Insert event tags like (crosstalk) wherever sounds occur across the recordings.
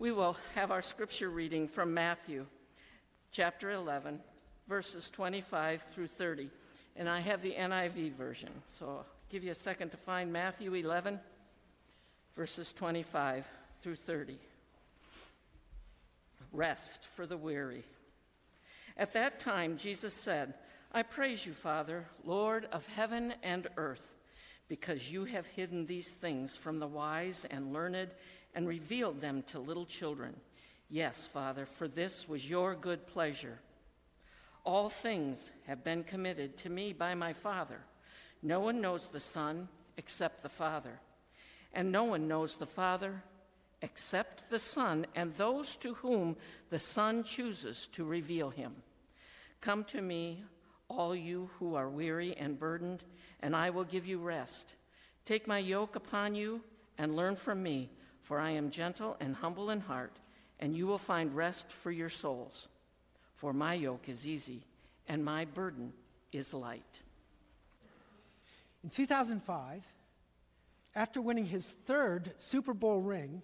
We will have our scripture reading from Matthew chapter 11, verses 25 through 30. And I have the NIV version, so I'll give you a second to find Matthew 11, verses 25 through 30. Rest for the weary. At that time, Jesus said, I praise you, Father, Lord of heaven and earth, because you have hidden these things from the wise and learned and revealed them to little children. Yes, Father, for this was your good pleasure. All things have been committed to me by my Father. No one knows the Son except the Father, and no one knows the Father except the Son and those to whom the Son chooses to reveal him. Come to me, all you who are weary and burdened, and I will give you rest. Take my yoke upon you and learn from me, for I am gentle and humble in heart, and you will find rest for your souls. For my yoke is easy and my burden is light. In 2005, after winning his third Super Bowl ring,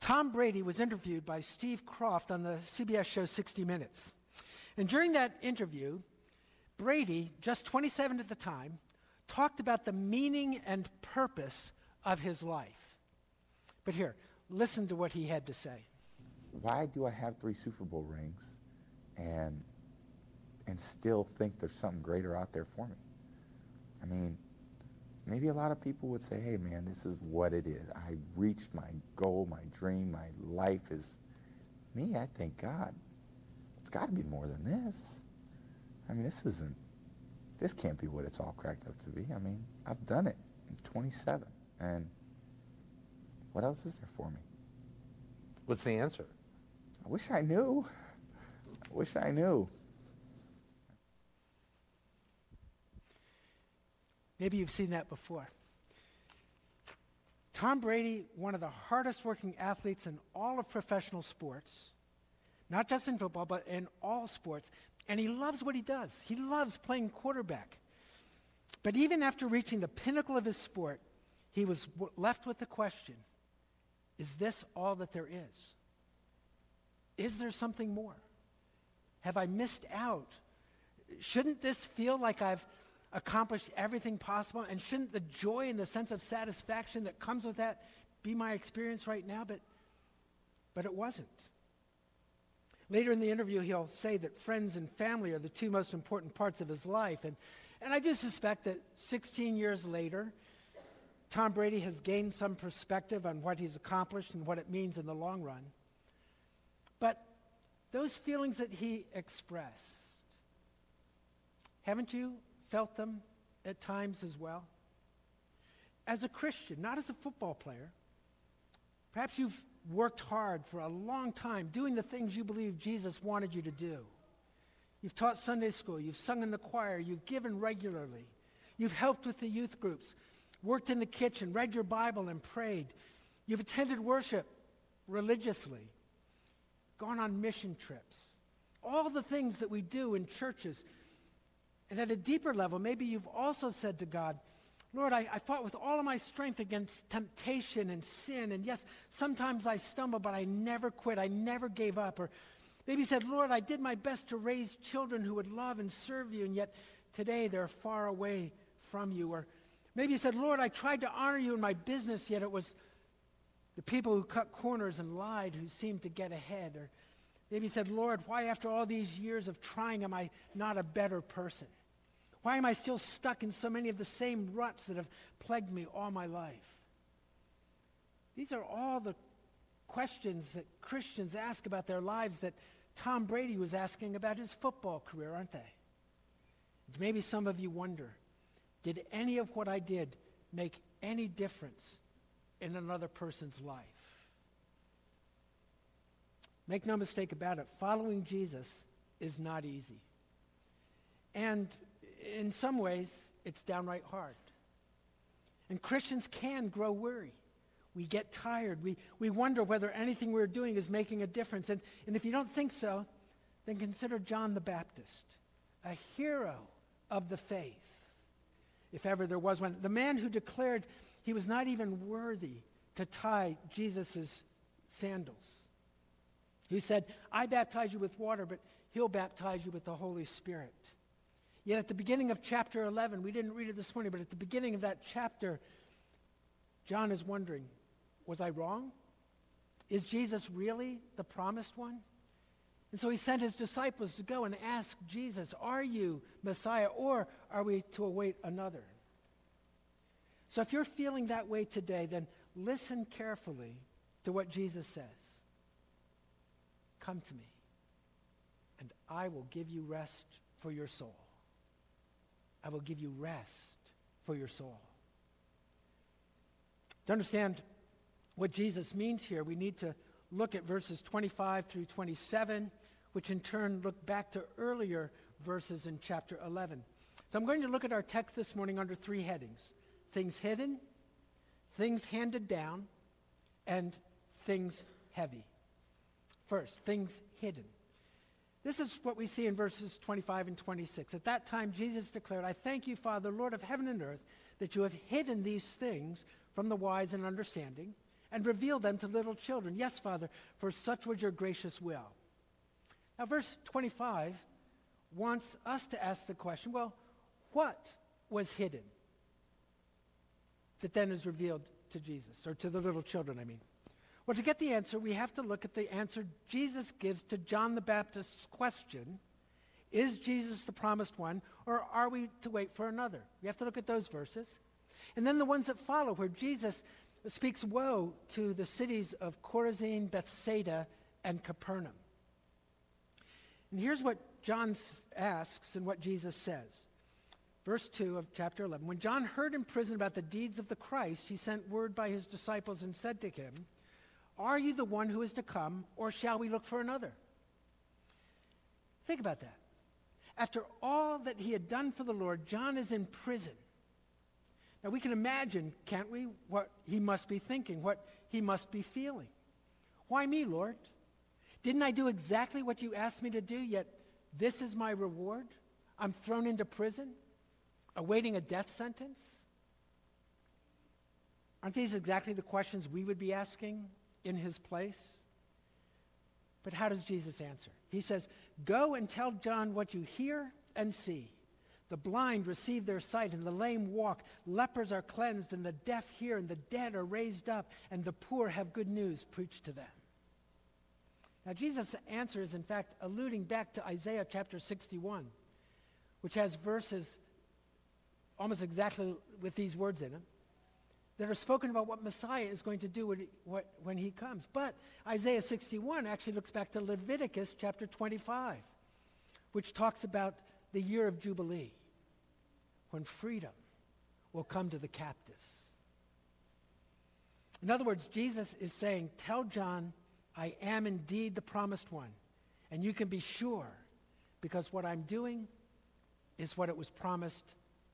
Tom Brady was interviewed by Steve Kroft on the CBS show 60 Minutes. And during that interview, Brady, just 27 at the time, talked about the meaning and purpose of his life. But here, listen to what he had to say. Why do I have three Super Bowl rings and, and still think there's something greater out there for me? I mean, maybe a lot of people would say, hey, man, this is what it is. I reached my goal, my dream, my life is me. I thank God. It's got to be more than this. I mean, this isn't, this can't be what it's all cracked up to be. I mean, I've done it. I'm 27. And what else is there for me? What's the answer? I wish I knew. I wish I knew. Maybe you've seen that before. Tom Brady, one of the hardest working athletes in all of professional sports, not just in football, but in all sports, and he loves what he does. He loves playing quarterback. But even after reaching the pinnacle of his sport, he was left with the question Is this all that there is? Is there something more? Have I missed out? Shouldn't this feel like I've accomplished everything possible? And shouldn't the joy and the sense of satisfaction that comes with that be my experience right now? But, but it wasn't. Later in the interview, he'll say that friends and family are the two most important parts of his life. And, and I do suspect that 16 years later, Tom Brady has gained some perspective on what he's accomplished and what it means in the long run. But those feelings that he expressed, haven't you felt them at times as well? As a Christian, not as a football player, perhaps you've worked hard for a long time doing the things you believe Jesus wanted you to do. You've taught Sunday school, you've sung in the choir, you've given regularly, you've helped with the youth groups, worked in the kitchen, read your Bible, and prayed. You've attended worship religiously, gone on mission trips, all the things that we do in churches. And at a deeper level, maybe you've also said to God, Lord, I, I, fought with all of my strength against temptation and sin. And yes, sometimes I stumble, but I never quit. I never gave up. Or maybe you said, Lord, I did my best to raise children who would love and serve you, and yet today they're far away from you. Or maybe you said, Lord, I tried to honor you in my business, yet it was the people who cut corners and lied who seemed to get ahead. Or maybe you said, Lord, why after all these years of trying am I not a better person? Why am I still stuck in so many of the same ruts that have plagued me all my life? These are all the questions that Christians ask about their lives that Tom Brady was asking about his football career, aren't they? Maybe some of you wonder did any of what I did make any difference in another person's life? Make no mistake about it, following Jesus is not easy. And in some ways, it's downright hard. And Christians can grow weary. We get tired. We, we wonder whether anything we're doing is making a difference. And, and if you don't think so, then consider John the Baptist, a hero of the faith, if ever there was one. The man who declared he was not even worthy to tie Jesus' sandals. He said, I baptize you with water, but he'll baptize you with the Holy Spirit. Yet at the beginning of chapter 11, we didn't read it this morning, but at the beginning of that chapter, John is wondering, was I wrong? Is Jesus really the promised one? And so he sent his disciples to go and ask Jesus, Are you Messiah, or are we to await another? So if you're feeling that way today, then listen carefully to what Jesus says. Come to me, and I will give you rest for your soul. I will give you rest for your soul. To understand what Jesus means here, we need to look at verses 25 through 27, which in turn look back to earlier verses in chapter 11. So I'm going to look at our text this morning under three headings things hidden, things handed down, and things heavy. First, things hidden. This is what we see in verses 25 and 26. At that time, Jesus declared, I thank you, Father, Lord of heaven and earth, that you have hidden these things from the wise and understanding and reveal them to little children. Yes, Father, for such was your gracious will. Now, verse 25 wants us to ask the question well, what was hidden that then is revealed to Jesus, or to the little children, I mean? Well, to get the answer, we have to look at the answer Jesus gives to John the Baptist's question Is Jesus the promised one, or are we to wait for another? We have to look at those verses. And then the ones that follow, where Jesus speaks woe to the cities of Chorazin, Bethsaida, and Capernaum. And here's what John asks and what Jesus says. Verse 2 of chapter 11. When John heard in prison about the deeds of the Christ, he sent word by his disciples and said to him, are you the one who is to come, or shall we look for another? Think about that. After all that he had done for the Lord, John is in prison. Now we can imagine, can't we, what he must be thinking, what he must be feeling. Why me, Lord? Didn't I do exactly what you asked me to do, yet this is my reward? I'm thrown into prison, awaiting a death sentence? Aren't these exactly the questions we would be asking in his place? But how does Jesus answer? He says, Go and tell John what you hear and see. The blind receive their sight, and the lame walk. Lepers are cleansed, and the deaf hear, and the dead are raised up, and the poor have good news preached to them. Now, Jesus' answer is, in fact, alluding back to Isaiah chapter 61, which has verses almost exactly with these words in them that are spoken about what Messiah is going to do when he, what, when he comes. But Isaiah 61 actually looks back to Leviticus chapter 25, which talks about the year of Jubilee, when freedom will come to the captives. In other words, Jesus is saying, Tell John, I am indeed the promised one. And you can be sure, because what I'm doing is what it was promised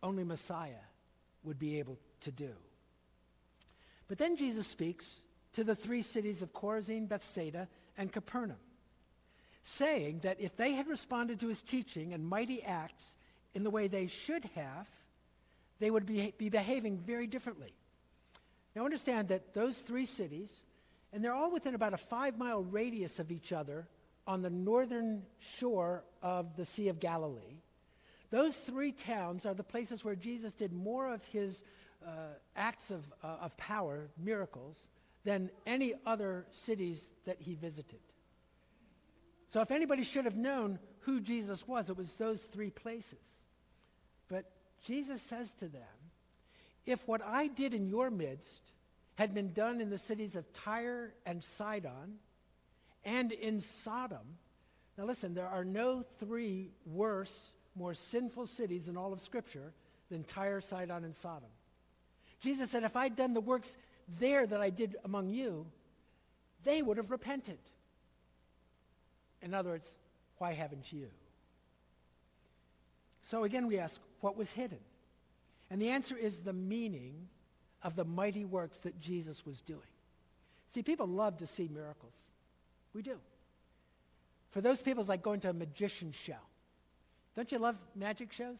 only Messiah would be able to do. But then Jesus speaks to the three cities of Chorazin, Bethsaida, and Capernaum, saying that if they had responded to his teaching and mighty acts in the way they should have, they would be, be behaving very differently. Now understand that those three cities, and they're all within about a five mile radius of each other on the northern shore of the Sea of Galilee, those three towns are the places where Jesus did more of his uh, acts of, uh, of power, miracles, than any other cities that he visited. So if anybody should have known who Jesus was, it was those three places. But Jesus says to them, if what I did in your midst had been done in the cities of Tyre and Sidon and in Sodom, now listen, there are no three worse, more sinful cities in all of Scripture than Tyre, Sidon, and Sodom. Jesus said, if I'd done the works there that I did among you, they would have repented. In other words, why haven't you? So again, we ask, what was hidden? And the answer is the meaning of the mighty works that Jesus was doing. See, people love to see miracles. We do. For those people, it's like going to a magician show. Don't you love magic shows?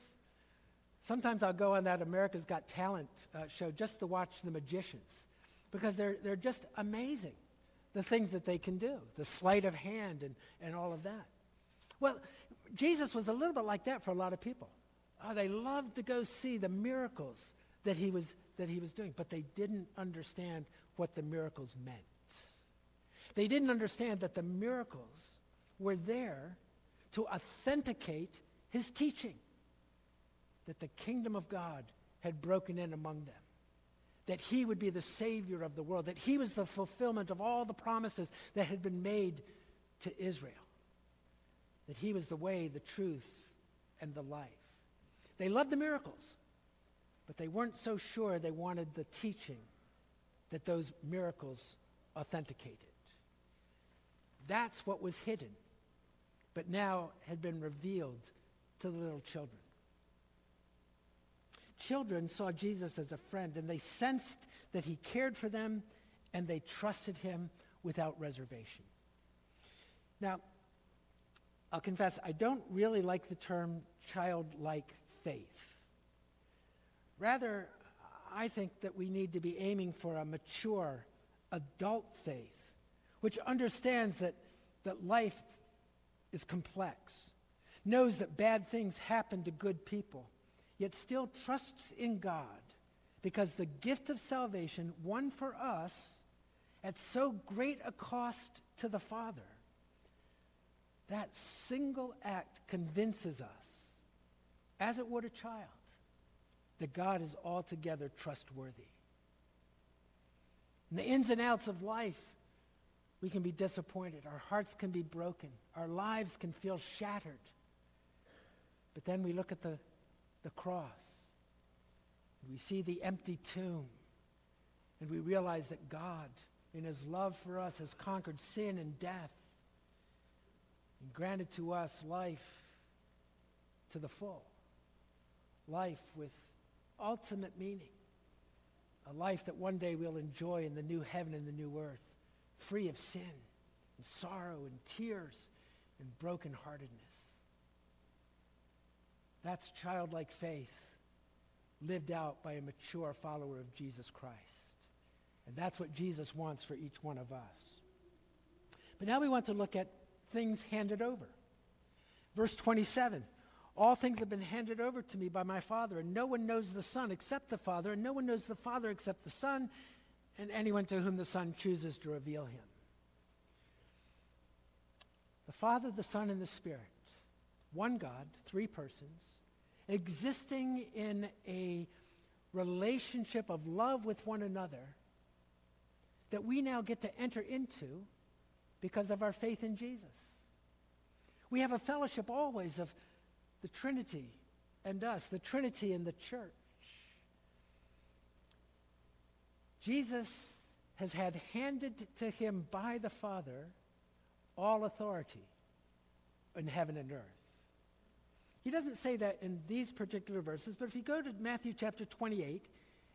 Sometimes I'll go on that America's Got Talent uh, show just to watch the magicians because they're, they're just amazing. The things that they can do, the sleight of hand and, and all of that. Well, Jesus was a little bit like that for a lot of people. Oh, they loved to go see the miracles that he was, that he was doing, but they didn't understand what the miracles meant. They didn't understand that the miracles were there to authenticate his teaching, that the kingdom of God had broken in among them, that he would be the Savior of the world, that he was the fulfillment of all the promises that had been made to Israel, that he was the way, the truth, and the life. They loved the miracles, but they weren't so sure they wanted the teaching that those miracles authenticated. That's what was hidden, but now had been revealed to the little children. Children saw Jesus as a friend, and they sensed that he cared for them, and they trusted him without reservation. Now, I'll confess, I don't really like the term childlike faith. Rather, I think that we need to be aiming for a mature, adult faith, which understands that, that life is complex, knows that bad things happen to good people, yet still trusts in God because the gift of salvation won for us at so great a cost to the Father, that single act convinces us, as it would a child, that God is altogether trustworthy. In the ins and outs of life, we can be disappointed. Our hearts can be broken. Our lives can feel shattered. But then we look at the, the cross. We see the empty tomb. And we realize that God, in his love for us, has conquered sin and death and granted to us life to the full. Life with ultimate meaning. A life that one day we'll enjoy in the new heaven and the new earth, free of sin and sorrow and tears and brokenheartedness. That's childlike faith lived out by a mature follower of Jesus Christ. And that's what Jesus wants for each one of us. But now we want to look at things handed over. Verse 27 All things have been handed over to me by my Father, and no one knows the Son except the Father, and no one knows the Father except the Son, and anyone to whom the Son chooses to reveal him. The Father, the Son, and the Spirit, one God, three persons, existing in a relationship of love with one another that we now get to enter into because of our faith in Jesus. We have a fellowship always of the Trinity and us, the Trinity and the church. Jesus has had handed to him by the Father all authority in heaven and earth. He doesn't say that in these particular verses, but if you go to Matthew chapter 28,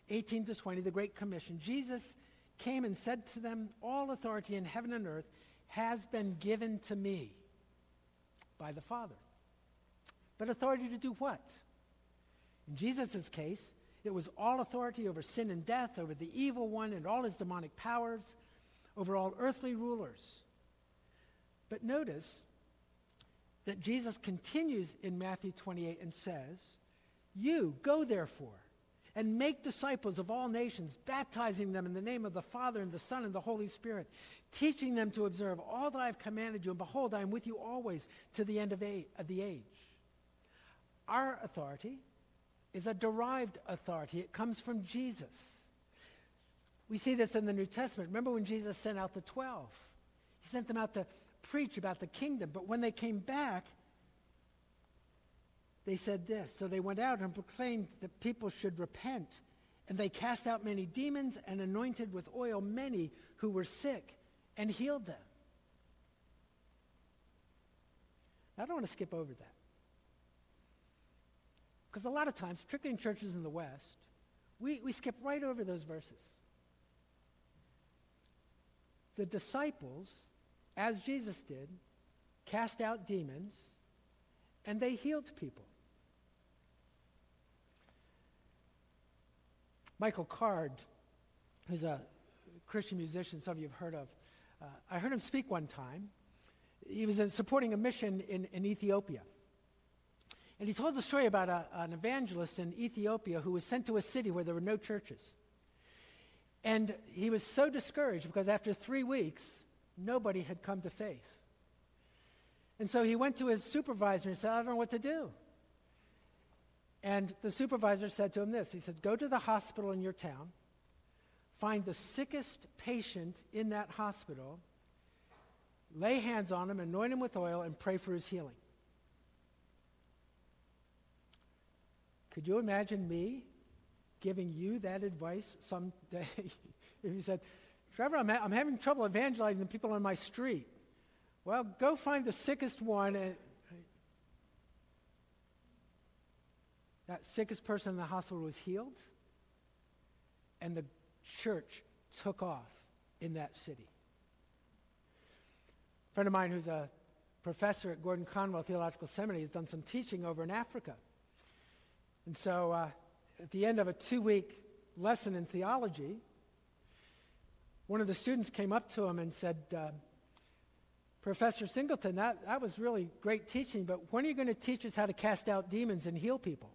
18 to 20, the Great Commission, Jesus came and said to them, All authority in heaven and earth has been given to me by the Father. But authority to do what? In Jesus' case, it was all authority over sin and death, over the evil one and all his demonic powers, over all earthly rulers. But notice that Jesus continues in Matthew 28 and says, You go therefore and make disciples of all nations, baptizing them in the name of the Father and the Son and the Holy Spirit, teaching them to observe all that I have commanded you. And behold, I am with you always to the end of, a- of the age. Our authority is a derived authority. It comes from Jesus. We see this in the New Testament. Remember when Jesus sent out the 12? He sent them out to preach about the kingdom. But when they came back, they said this. So they went out and proclaimed that people should repent. And they cast out many demons and anointed with oil many who were sick and healed them. I don't want to skip over that. Because a lot of times, particularly in churches in the West, we, we skip right over those verses. The disciples, as Jesus did, cast out demons and they healed people. Michael Card, who's a Christian musician some of you have heard of, Uh, I heard him speak one time. He was in supporting a mission in, in Ethiopia. And he told the story about a, an evangelist in Ethiopia who was sent to a city where there were no churches. And he was so discouraged because after three weeks, nobody had come to faith. And so he went to his supervisor and said, I don't know what to do. And the supervisor said to him this He said, Go to the hospital in your town, find the sickest patient in that hospital, lay hands on him, anoint him with oil, and pray for his healing. Could you imagine me giving you that advice someday? (laughs) if you said, Trevor, I'm, ha- I'm having trouble evangelizing the people on my street. Well, go find the sickest one. And, that sickest person in the hospital was healed, and the church took off in that city. A friend of mine who's a professor at Gordon Conwell Theological Seminary has done some teaching over in Africa. And so uh, at the end of a two week lesson in theology, one of the students came up to him and said, uh, Professor Singleton, that, that was really great teaching, but when are you going to teach us how to cast out demons and heal people?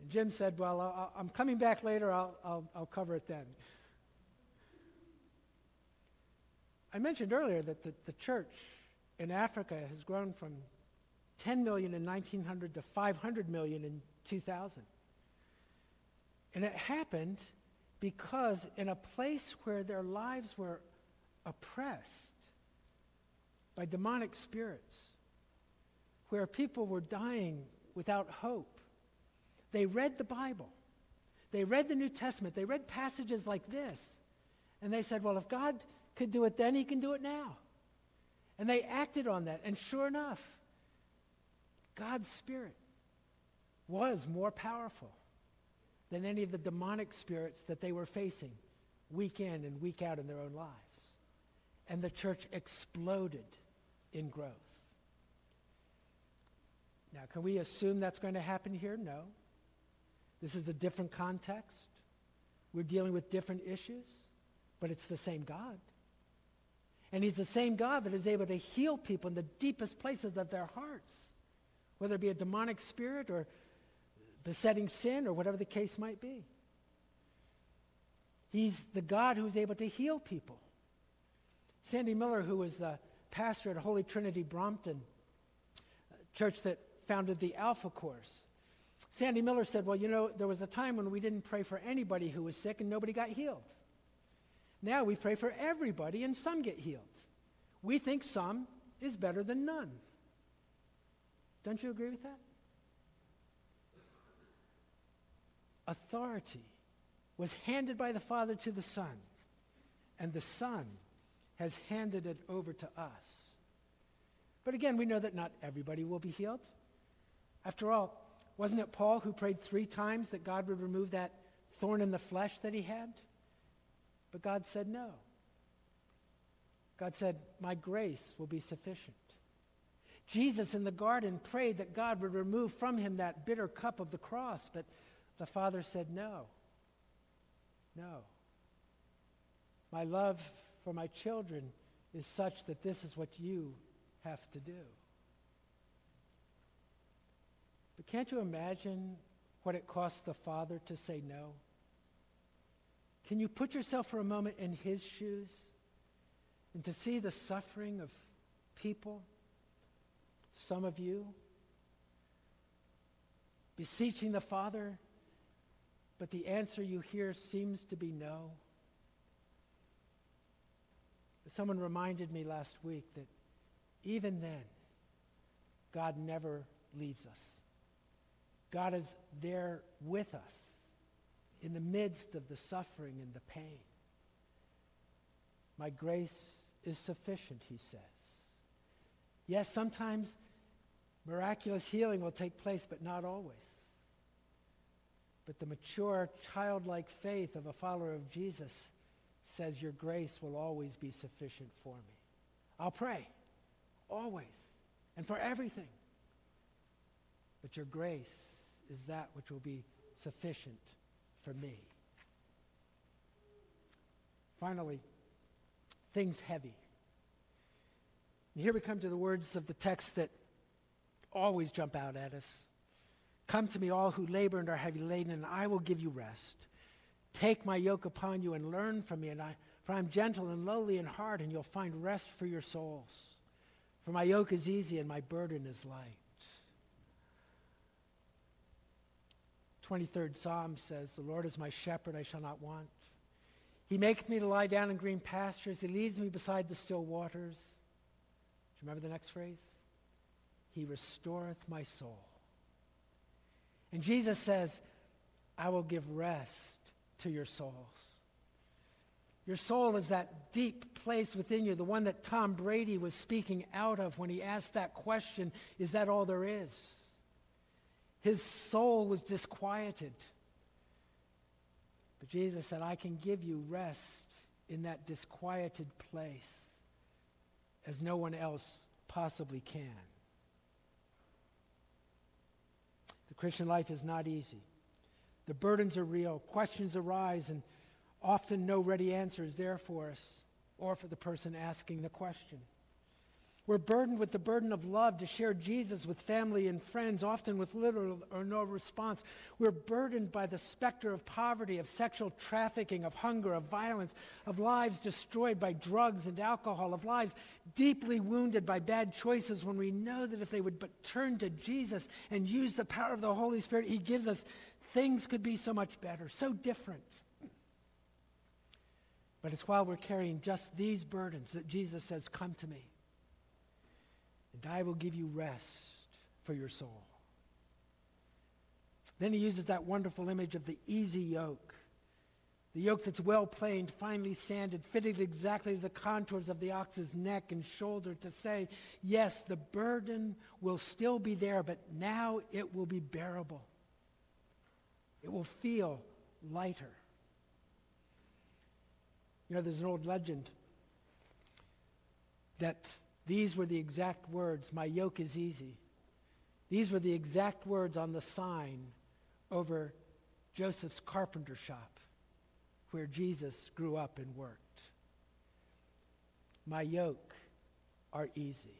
And Jim said, Well, i am coming back later. I'll, I'll, I'll cover it then. I mentioned earlier that the, the church in Africa has grown from 10 million in 1900 to 500 million in 2000. And it happened because in a place where their lives were oppressed by demonic spirits, where people were dying without hope. They read the Bible, they read the New Testament, they read passages like this, and they said, Well, if God could do it then, He can do it now. And they acted on that, and sure enough, God's Spirit was more powerful than any of the demonic spirits that they were facing week in and week out in their own lives and the church exploded in growth. Now, can we assume that's going to happen here? No. This is a different context. We're dealing with different issues, but it's the same God. And He's the same God that is able to heal people in the deepest places of their hearts, whether it be a demonic spirit or besetting sin or whatever the case might be. He's the God who's able to heal people. Sandy Miller, who was the pastor at Holy Trinity Brompton, uh, church that founded the Alpha Course. Sandy Miller said, Well, you know, there was a time when we didn't pray for anybody who was sick and nobody got healed. Now we pray for everybody and some get healed. We think some is better than none. Don't you agree with that? Authority was handed by the Father to the Son, and the Son has handed it over to us. But again, we know that not everybody will be healed. After all, wasn't it Paul who prayed three times that God would remove that thorn in the flesh that he had? But God said no. God said, My grace will be sufficient. Jesus in the garden prayed that God would remove from him that bitter cup of the cross, but the Father said, No. No. My love for my children is such that this is what you have to do. But can't you imagine what it costs the Father to say no? Can you put yourself for a moment in his shoes and to see the suffering of people, some of you, beseeching the Father, but the answer you hear seems to be no? Someone reminded me last week that even then, God never leaves us. God is there with us in the midst of the suffering and the pain. My grace is sufficient, he says. Yes, sometimes miraculous healing will take place, but not always. But the mature, childlike faith of a follower of Jesus says, Your grace will always be sufficient for me. I'll pray, always, and for everything. But your grace is that which will be sufficient for me. Finally, things heavy. And here we come to the words of the text that always jump out at us. Come to me, all who labor and are heavy laden, and I will give you rest. Take my yoke upon you and learn from me, and I, for I am gentle and lowly in heart, and you'll find rest for your souls. For my yoke is easy and my burden is light. 23rd Psalm says, The Lord is my shepherd, I shall not want. He maketh me to lie down in green pastures. He leads me beside the still waters. Do you remember the next phrase? He restoreth my soul. And Jesus says, I will give rest to your souls. Your soul is that deep place within you, the one that Tom Brady was speaking out of when he asked that question, is that all there is? His soul was disquieted. But Jesus said, I can give you rest in that disquieted place as no one else possibly can. The Christian life is not easy. The burdens are real. Questions arise, and often no ready answer is there for us or for the person asking the question. We're burdened with the burden of love to share Jesus with family and friends, often with little or no response. We're burdened by the specter of poverty, of sexual trafficking, of hunger, of violence, of lives destroyed by drugs and alcohol, of lives deeply wounded by bad choices when we know that if they would but turn to Jesus and use the power of the Holy Spirit He gives us, things could be so much better, so different. But it's while we're carrying just these burdens that Jesus says, Come to me and I will give you rest for your soul. Then he uses that wonderful image of the easy yoke. The yoke that's well planed, finely sanded, fitted exactly to the contours of the ox's neck and shoulder to say, yes, the burden will still be there, but now it will be bearable. It will feel lighter. You know, there's an old legend that these were the exact words, my yoke is easy. These were the exact words on the sign over Joseph's carpenter shop where Jesus grew up and worked. My yoke are easy.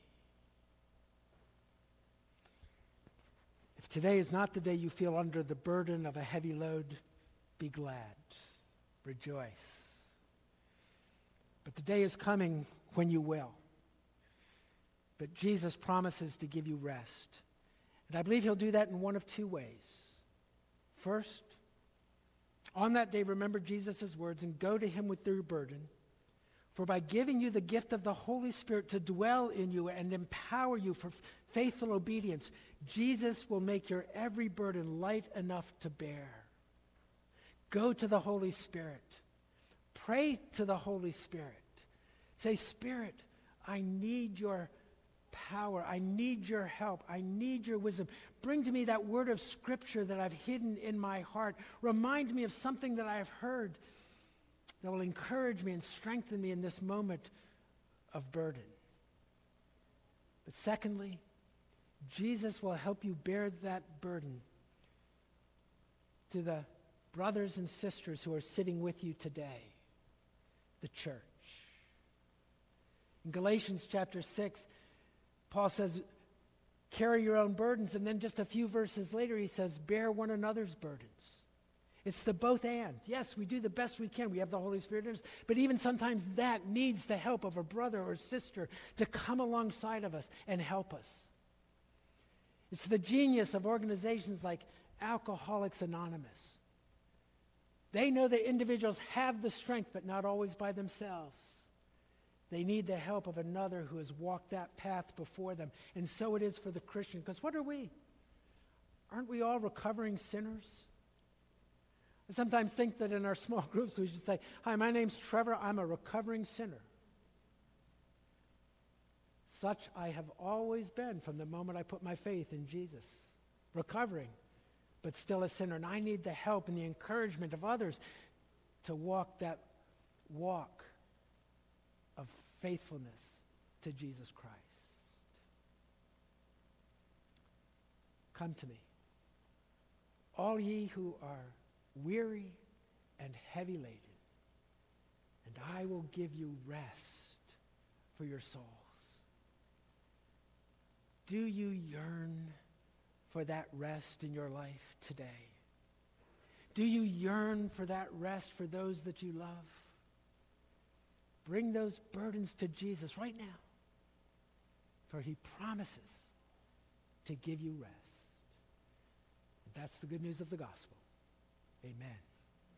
If today is not the day you feel under the burden of a heavy load, be glad. Rejoice. But the day is coming when you will. But Jesus promises to give you rest. And I believe he'll do that in one of two ways. First, on that day, remember Jesus' words and go to him with your burden. For by giving you the gift of the Holy Spirit to dwell in you and empower you for faithful obedience, Jesus will make your every burden light enough to bear. Go to the Holy Spirit. Pray to the Holy Spirit. Say, Spirit, I need your power. I need your help. I need your wisdom. Bring to me that word of scripture that I've hidden in my heart. Remind me of something that I have heard that will encourage me and strengthen me in this moment of burden. But secondly, Jesus will help you bear that burden to the brothers and sisters who are sitting with you today, the church. In Galatians chapter 6, Paul says, carry your own burdens. And then just a few verses later, he says, bear one another's burdens. It's the both and. Yes, we do the best we can. We have the Holy Spirit in us. But even sometimes that needs the help of a brother or sister to come alongside of us and help us. It's the genius of organizations like Alcoholics Anonymous. They know that individuals have the strength, but not always by themselves. They need the help of another who has walked that path before them. And so it is for the Christian. Because what are we? Aren't we all recovering sinners? I sometimes think that in our (laughs) small groups we should say, Hi, my name's Trevor. I'm a recovering sinner. Such I have always been from the moment I put my faith in Jesus. Recovering, but still a sinner. And I need the help and the encouragement of others to walk that walk of faithfulness to Jesus Christ. Come to me, all ye who are weary and heavy laden, and I will give you rest. for your souls? Do you yearn for that rest in your life today? Do you yearn for that rest for those that you love? Bring those burdens to Jesus right now, for he promises to give you rest. That's the good news of the gospel. Amen.